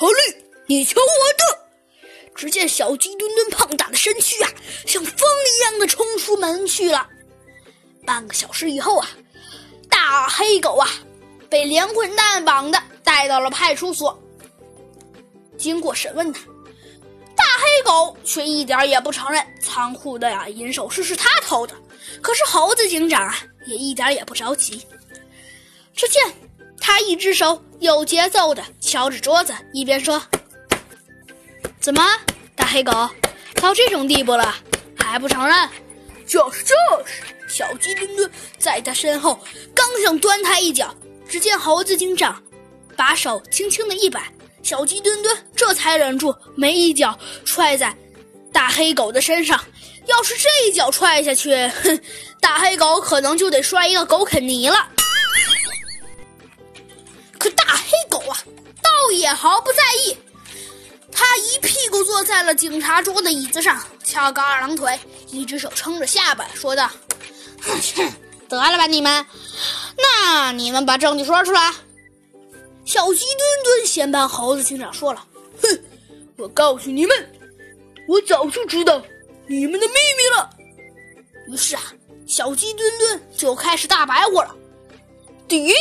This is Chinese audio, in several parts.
好嘞，你瞧我的！只见小鸡墩墩胖大的身躯啊，像风一样的冲出门去了。半个小时以后啊，大黑狗啊，被连滚带绑的带到了派出所。经过审问呢，大黑狗却一点也不承认仓库的呀银首饰是他偷的。可是猴子警长啊，也一点也不着急。只见他一只手有节奏的敲着桌子，一边说：“怎么，大黑狗，到这种地步了还不承认？就是就是。”小鸡墩墩在他身后刚想端他一脚，只见猴子警长把手轻轻的一摆，小鸡墩墩这才忍住没一脚踹在大黑狗的身上。要是这一脚踹下去，哼，大黑狗可能就得摔一个狗啃泥了。可大黑狗啊，倒也毫不在意，他一屁股坐在了警察桌的椅子上，翘个二郎腿，一只手撑着下巴，说道。哼，得了吧你们，那你们把证据说出来。小鸡墩墩先帮猴子警长说了，哼，我告诉你们，我早就知道你们的秘密了。于是啊，小鸡墩墩就开始大白话了。第一，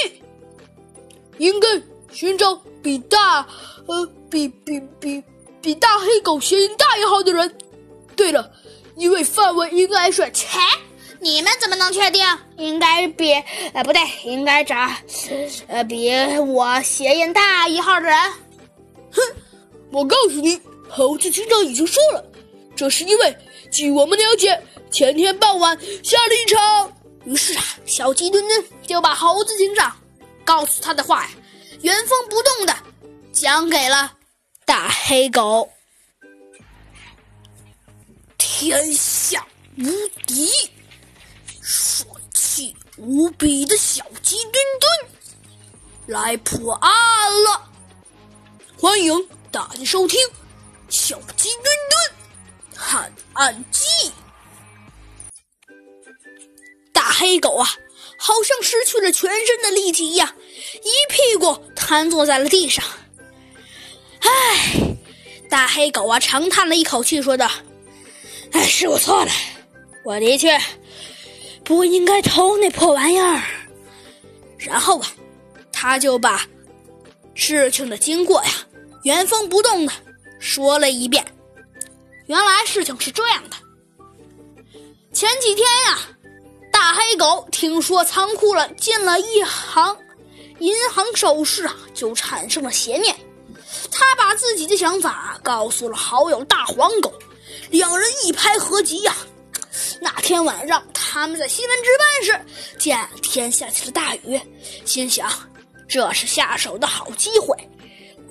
应该寻找比大，呃，比比比比大黑狗嫌疑大一号的人。对了，因为范围应该是切。你们怎么能确定？应该比呃不对，应该找呃比我血印大一号的人。哼，我告诉你，猴子警长已经说了，这是因为据我们了解，前天傍晚下了一场。于是啊，小鸡墩墩就把猴子警长告诉他的话呀，原封不动的讲给了大黑狗。天下无敌。帅气无比的小鸡墩墩来破案了，欢迎大家收听《小鸡墩墩探案记》。大黑狗啊，好像失去了全身的力气一样，一屁股瘫坐在了地上。唉，大黑狗啊，长叹了一口气，说道：“哎，是我错了，我的确。”不应该偷那破玩意儿。然后啊，他就把事情的经过呀原封不动的说了一遍。原来事情是这样的：前几天呀，大黑狗听说仓库了进了一行银行首饰啊，就产生了邪念。他把自己的想法告诉了好友大黄狗，两人一拍合集呀。那天晚上，他们在新闻值班时，见天下起了大雨，心想这是下手的好机会。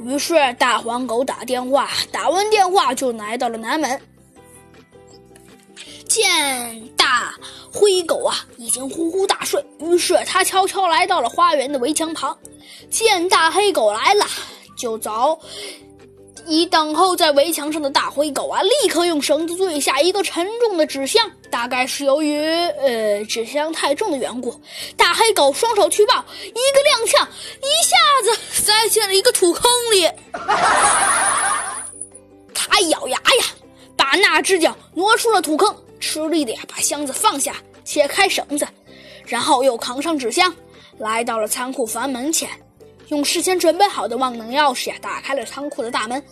于是大黄狗打电话，打完电话就来到了南门，见大灰狗啊已经呼呼大睡，于是他悄悄来到了花园的围墙旁，见大黑狗来了，就早。已等候在围墙上的大灰狗啊，立刻用绳子坠下一个沉重的纸箱。大概是由于呃纸箱太重的缘故，大黑狗双手去抱，一个踉跄，一下子塞进了一个土坑里。他咬牙呀，把那只脚挪出了土坑，吃力的呀把箱子放下，解开绳子，然后又扛上纸箱，来到了仓库房门前。用事先准备好的万能钥匙呀，打开了仓库的大门，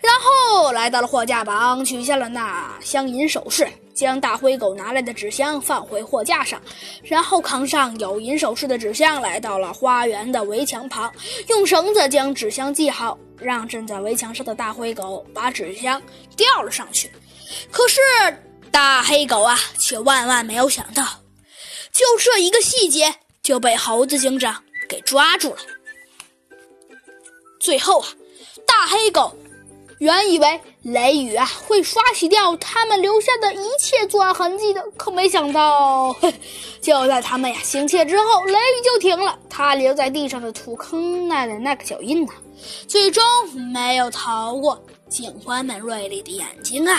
然后来到了货架旁，取下了那箱银首饰，将大灰狗拿来的纸箱放回货架上，然后扛上有银首饰的纸箱，来到了花园的围墙旁，用绳子将纸箱系好，让正在围墙上的大灰狗把纸箱吊了上去。可是大黑狗啊，却万万没有想到，就这一个细节就被猴子警长给抓住了。最后啊，大黑狗原以为雷雨啊会刷洗掉他们留下的一切作案痕迹的，可没想到，就在他们呀行窃之后，雷雨就停了。他留在地上的土坑那的那个脚印呢，最终没有逃过警官们锐利的眼睛啊。